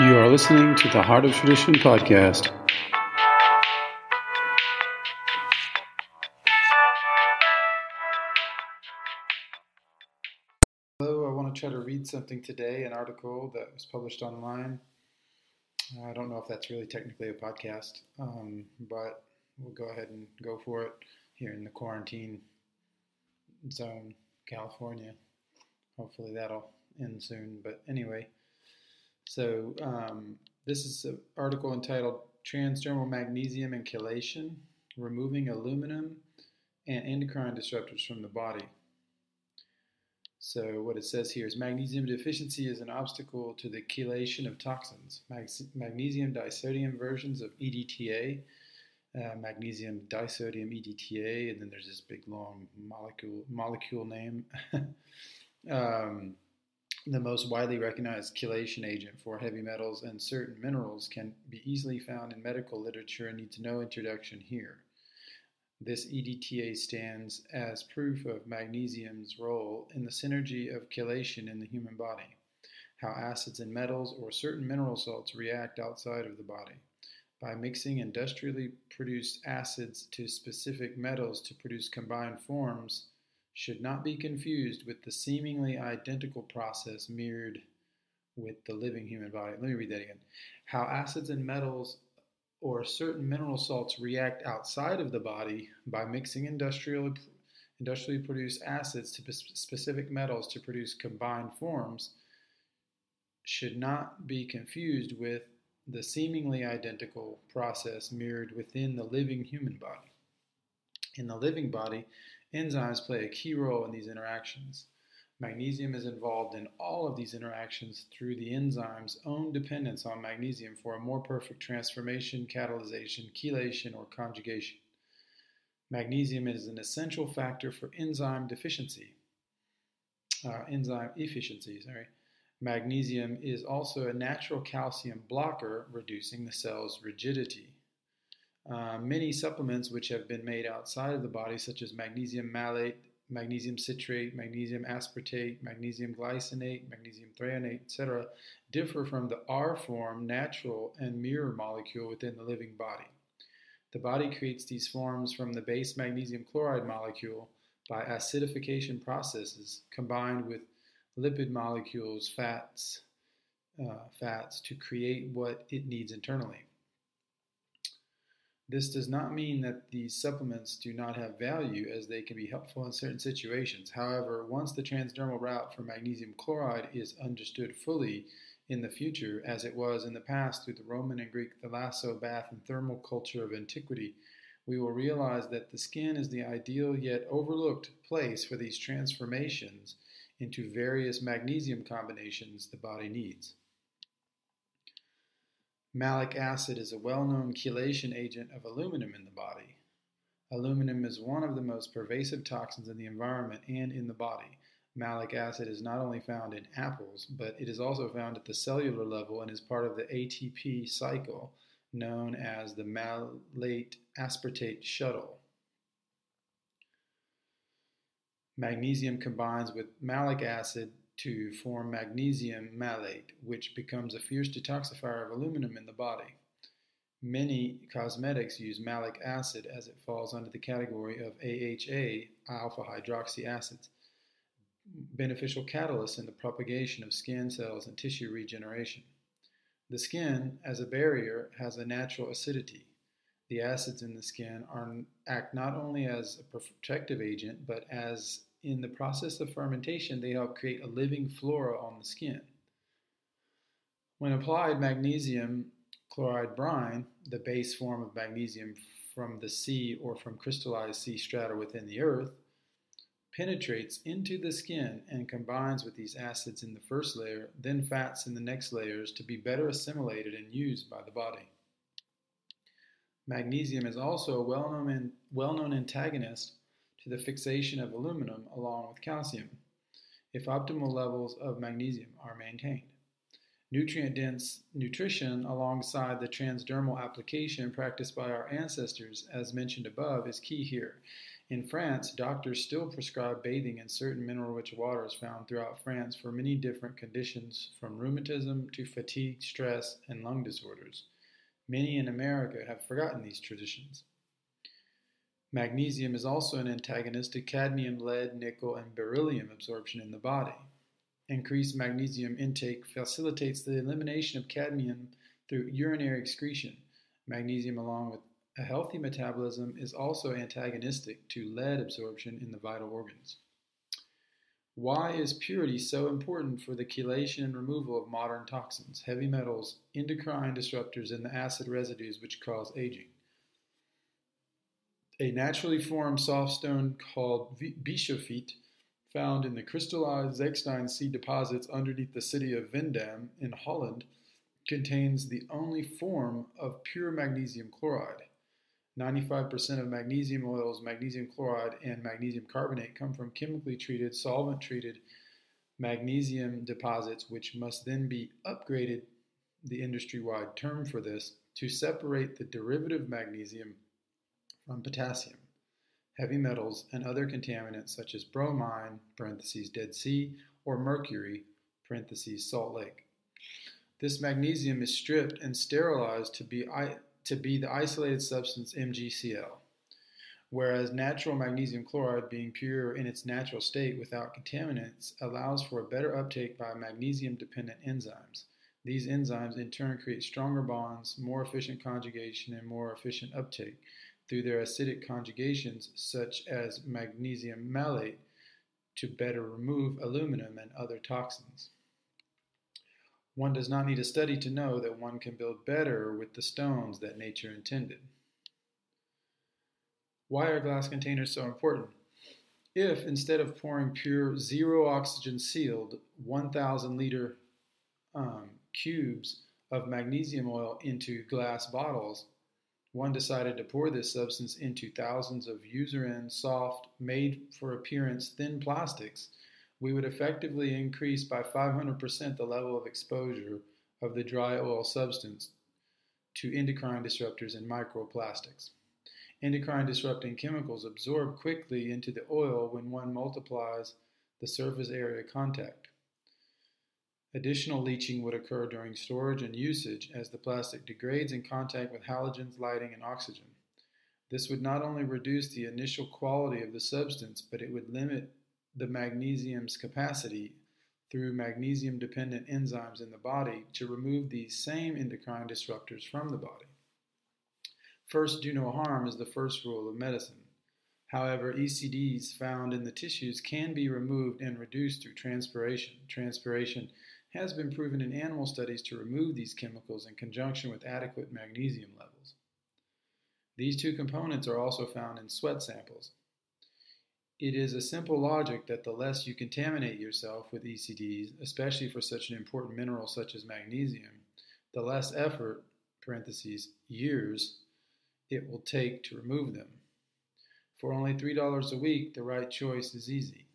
You are listening to the Heart of Tradition podcast. Hello, I want to try to read something today, an article that was published online. I don't know if that's really technically a podcast, um, but we'll go ahead and go for it here in the quarantine zone, California. Hopefully that'll end soon. But anyway, so um, this is an article entitled Transdermal Magnesium and Chelation, Removing Aluminum and Endocrine Disruptors from the Body. So what it says here is magnesium deficiency is an obstacle to the chelation of toxins. Mag- magnesium disodium versions of EDTA, uh, magnesium disodium EDTA, and then there's this big long molecule molecule name. um, the most widely recognized chelation agent for heavy metals and certain minerals can be easily found in medical literature and needs no introduction here. This EDTA stands as proof of magnesium's role in the synergy of chelation in the human body, how acids and metals or certain mineral salts react outside of the body. By mixing industrially produced acids to specific metals to produce combined forms, should not be confused with the seemingly identical process mirrored with the living human body. Let me read that again. How acids and metals or certain mineral salts react outside of the body by mixing industrially, industrially produced acids to specific metals to produce combined forms should not be confused with the seemingly identical process mirrored within the living human body. In the living body, enzymes play a key role in these interactions. Magnesium is involved in all of these interactions through the enzyme's own dependence on magnesium for a more perfect transformation, catalyzation, chelation, or conjugation. Magnesium is an essential factor for enzyme deficiency, uh, enzyme efficiency. Sorry. Magnesium is also a natural calcium blocker, reducing the cell's rigidity. Uh, many supplements which have been made outside of the body, such as magnesium malate, magnesium citrate, magnesium aspartate, magnesium glycinate, magnesium threonate, etc., differ from the R form, natural, and mirror molecule within the living body. The body creates these forms from the base magnesium chloride molecule by acidification processes combined with lipid molecules, fats, uh, fats to create what it needs internally. This does not mean that these supplements do not have value as they can be helpful in certain situations. However, once the transdermal route for magnesium chloride is understood fully in the future, as it was in the past through the Roman and Greek thalasso, bath, and thermal culture of antiquity, we will realize that the skin is the ideal yet overlooked place for these transformations into various magnesium combinations the body needs. Malic acid is a well known chelation agent of aluminum in the body. Aluminum is one of the most pervasive toxins in the environment and in the body. Malic acid is not only found in apples, but it is also found at the cellular level and is part of the ATP cycle known as the malate aspartate shuttle. Magnesium combines with malic acid to form magnesium malate, which becomes a fierce detoxifier of aluminum in the body. Many cosmetics use malic acid as it falls under the category of AHA, alpha hydroxy acids, beneficial catalysts in the propagation of skin cells and tissue regeneration. The skin, as a barrier, has a natural acidity. The acids in the skin are, act not only as a protective agent, but as in the process of fermentation, they help create a living flora on the skin. When applied, magnesium chloride brine, the base form of magnesium from the sea or from crystallized sea strata within the earth, penetrates into the skin and combines with these acids in the first layer, then fats in the next layers to be better assimilated and used by the body. Magnesium is also a well known, antagonist to the fixation of aluminum along with calcium if optimal levels of magnesium are maintained. Nutrient dense nutrition alongside the transdermal application practiced by our ancestors, as mentioned above, is key here. In France, doctors still prescribe bathing in certain mineral rich waters found throughout France for many different conditions, from rheumatism to fatigue, stress, and lung disorders. Many in America have forgotten these traditions. Magnesium is also an antagonist to cadmium, lead, nickel, and beryllium absorption in the body. Increased magnesium intake facilitates the elimination of cadmium through urinary excretion. Magnesium, along with a healthy metabolism is also antagonistic to lead absorption in the vital organs. Why is purity so important for the chelation and removal of modern toxins, heavy metals, endocrine disruptors, and the acid residues which cause aging? A naturally formed soft stone called bischofite, found in the crystallized zechstein sea deposits underneath the city of Veendam in Holland, contains the only form of pure magnesium chloride. 95% of magnesium oils, magnesium chloride, and magnesium carbonate come from chemically treated, solvent treated magnesium deposits, which must then be upgraded, the industry wide term for this, to separate the derivative magnesium from potassium, heavy metals, and other contaminants such as bromine, Dead Sea, or mercury, Salt Lake. This magnesium is stripped and sterilized to be to be the isolated substance MgCl, whereas natural magnesium chloride, being pure in its natural state without contaminants, allows for a better uptake by magnesium dependent enzymes. These enzymes in turn create stronger bonds, more efficient conjugation, and more efficient uptake through their acidic conjugations, such as magnesium malate, to better remove aluminum and other toxins. One does not need a study to know that one can build better with the stones that nature intended. Why are glass containers so important? If instead of pouring pure zero oxygen sealed 1,000 liter um, cubes of magnesium oil into glass bottles, one decided to pour this substance into thousands of user end, soft, made for appearance thin plastics we would effectively increase by 500% the level of exposure of the dry oil substance to endocrine disruptors and microplastics. Endocrine disrupting chemicals absorb quickly into the oil when one multiplies the surface area contact. Additional leaching would occur during storage and usage as the plastic degrades in contact with halogens, lighting, and oxygen. This would not only reduce the initial quality of the substance, but it would limit the magnesium's capacity through magnesium dependent enzymes in the body to remove these same endocrine disruptors from the body. First, do no harm is the first rule of medicine. However, ECDs found in the tissues can be removed and reduced through transpiration. Transpiration has been proven in animal studies to remove these chemicals in conjunction with adequate magnesium levels. These two components are also found in sweat samples. It is a simple logic that the less you contaminate yourself with ECDs, especially for such an important mineral such as magnesium, the less effort, parentheses, years, it will take to remove them. For only $3 a week, the right choice is easy.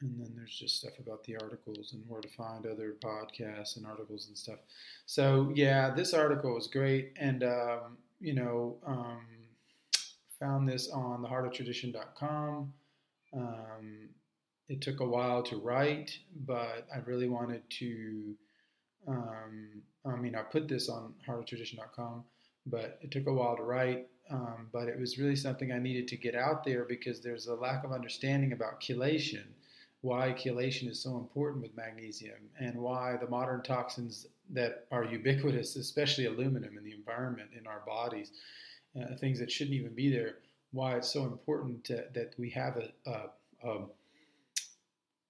And then there's just stuff about the articles and where to find other podcasts and articles and stuff. So, yeah, this article was great. And, um, you know, um, found this on theheartoftradition.com. Um, it took a while to write, but I really wanted to. Um, I mean, I put this on heartoftradition.com, but it took a while to write. Um, but it was really something I needed to get out there because there's a lack of understanding about chelation, why chelation is so important with magnesium, and why the modern toxins that are ubiquitous, especially aluminum in the environment in our bodies, uh, things that shouldn't even be there. Why it's so important to, that we have a, a, a,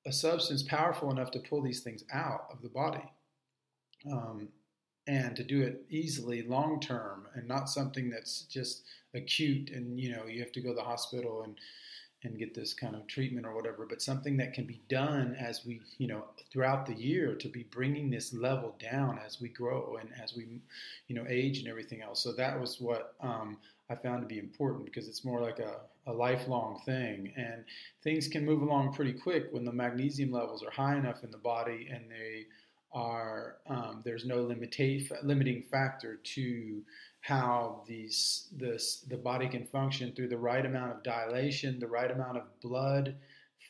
a, substance powerful enough to pull these things out of the body, um, and to do it easily, long term, and not something that's just acute and you know you have to go to the hospital and and get this kind of treatment or whatever, but something that can be done as we, you know, throughout the year to be bringing this level down as we grow and as we, you know, age and everything else. So that was what um, I found to be important because it's more like a, a lifelong thing. And things can move along pretty quick when the magnesium levels are high enough in the body and they are, um, there's no limita- limiting factor to how these this the body can function through the right amount of dilation, the right amount of blood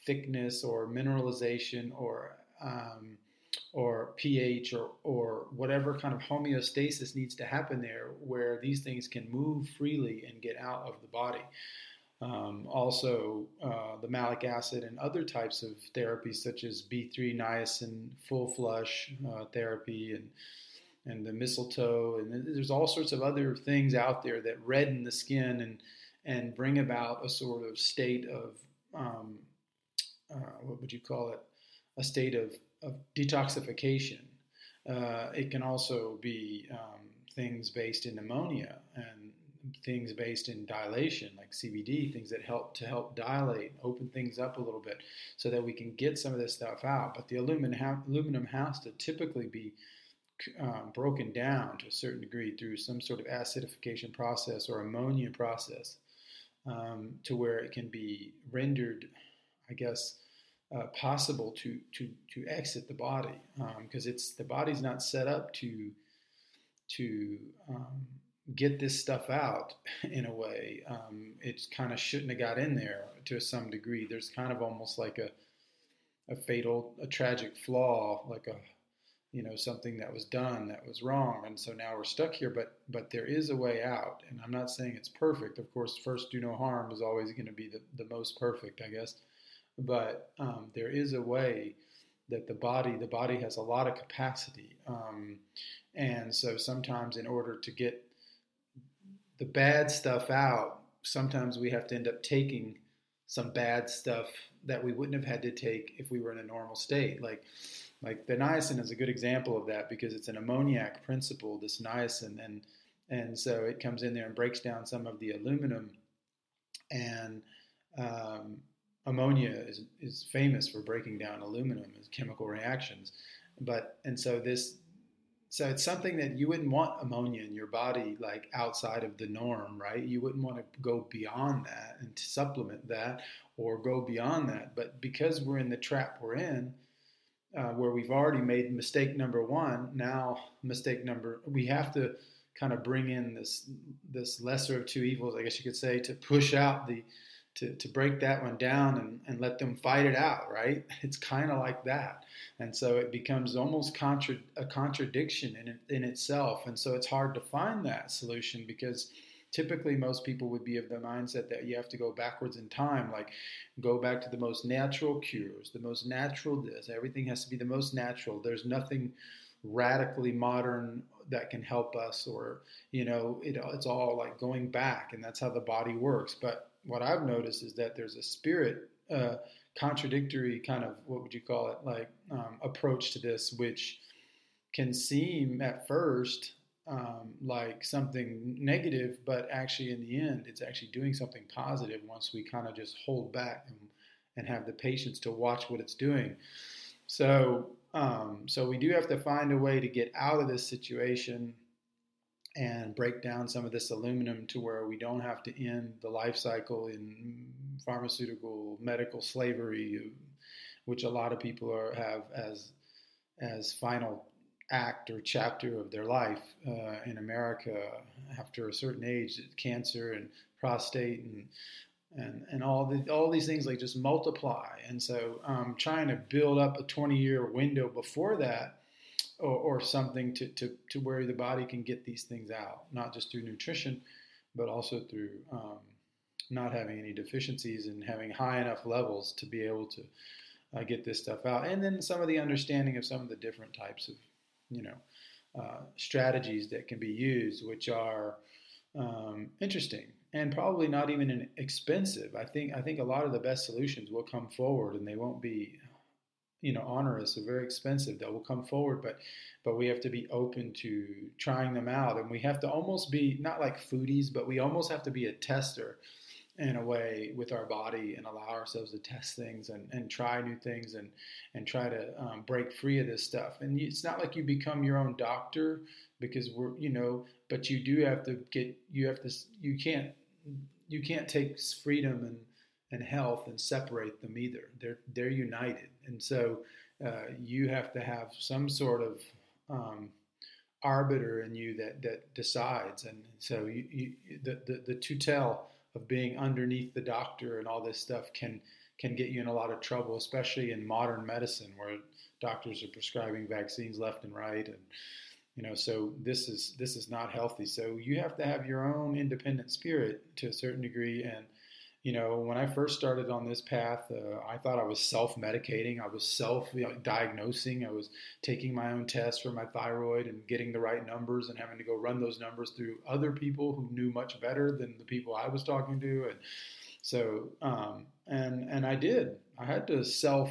thickness or mineralization or um, or pH or or whatever kind of homeostasis needs to happen there, where these things can move freely and get out of the body. Um, also, uh, the malic acid and other types of therapies, such as B3 niacin full flush uh, therapy and and the mistletoe, and there's all sorts of other things out there that redden the skin and and bring about a sort of state of um, uh, what would you call it? A state of, of detoxification. Uh, it can also be um, things based in ammonia and things based in dilation, like CBD, things that help to help dilate, open things up a little bit, so that we can get some of this stuff out. But the aluminum aluminum has to typically be um, broken down to a certain degree through some sort of acidification process or ammonia process um, to where it can be rendered, I guess, uh, possible to, to, to exit the body because um, it's the body's not set up to to um, get this stuff out in a way. Um, it kind of shouldn't have got in there to some degree. There's kind of almost like a a fatal, a tragic flaw, like a you know something that was done that was wrong and so now we're stuck here but but there is a way out and i'm not saying it's perfect. Of course first do no harm is always going to be the, the most perfect i guess. But um, there is a way that the body the body has a lot of capacity um, and so sometimes in order to get the bad stuff out sometimes we have to end up taking some bad stuff that we wouldn't have had to take if we were in a normal state. Like like the niacin is a good example of that because it's an ammoniac principle, this niacin, and and so it comes in there and breaks down some of the aluminum, and um, ammonia is, is famous for breaking down aluminum as chemical reactions, but and so this so it's something that you wouldn't want ammonia in your body like outside of the norm right? You wouldn't want to go beyond that and supplement that or go beyond that. But because we're in the trap we're in uh, where we've already made mistake number one. Now, mistake number, we have to kind of bring in this this lesser of two evils, I guess you could say, to push out the to, to break that one down and, and let them fight it out, right? It's kind of like that. And so it becomes almost contra, a contradiction in, in itself. And so it's hard to find that solution because typically most people would be of the mindset that you have to go backwards in time like go back to the most natural cures the most natural this everything has to be the most natural. There's nothing radically modern that can help us or you know it, it's all like going back and that's how the body works. But what i've noticed is that there's a spirit uh, contradictory kind of what would you call it like um, approach to this which can seem at first um, like something negative, but actually in the end, it's actually doing something positive once we kind of just hold back and, and have the patience to watch what it's doing. So, um, so we do have to find a way to get out of this situation and break down some of this aluminum to where we don't have to end the life cycle in pharmaceutical medical slavery, which a lot of people are, have as as final act or chapter of their life uh, in America after a certain age, cancer and prostate and and and all the all these things like just multiply. And so um, trying to build up a 20 year window before that. Or, or something to, to, to where the body can get these things out, not just through nutrition, but also through um, not having any deficiencies and having high enough levels to be able to uh, get this stuff out. And then some of the understanding of some of the different types of you know uh, strategies that can be used, which are um, interesting and probably not even expensive. I think I think a lot of the best solutions will come forward, and they won't be you know onerous or very expensive. They will come forward, but but we have to be open to trying them out, and we have to almost be not like foodies, but we almost have to be a tester in a way with our body and allow ourselves to test things and, and try new things and and try to um, break free of this stuff. And it's not like you become your own doctor because we're you know but you do have to get you have to you can't you can't take freedom and and health and separate them either. They're they're united. And so uh, you have to have some sort of um, arbiter in you that that decides, and so you, you the, the the tutelle of being underneath the doctor and all this stuff can can get you in a lot of trouble, especially in modern medicine where doctors are prescribing vaccines left and right and you know so this is this is not healthy. So you have to have your own independent spirit to a certain degree and you know when i first started on this path uh, i thought i was self-medicating i was self-diagnosing i was taking my own tests for my thyroid and getting the right numbers and having to go run those numbers through other people who knew much better than the people i was talking to and so um, and and i did i had to self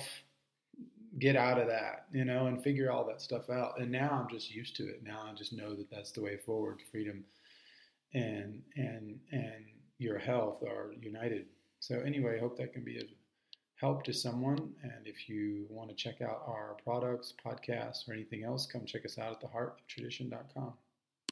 get out of that, you know, and figure all that stuff out. And now I'm just used to it. Now I just know that that's the way forward. Freedom and and and your health are united. So anyway, I hope that can be of help to someone. And if you want to check out our products, podcasts, or anything else, come check us out at theheartoftradition.com.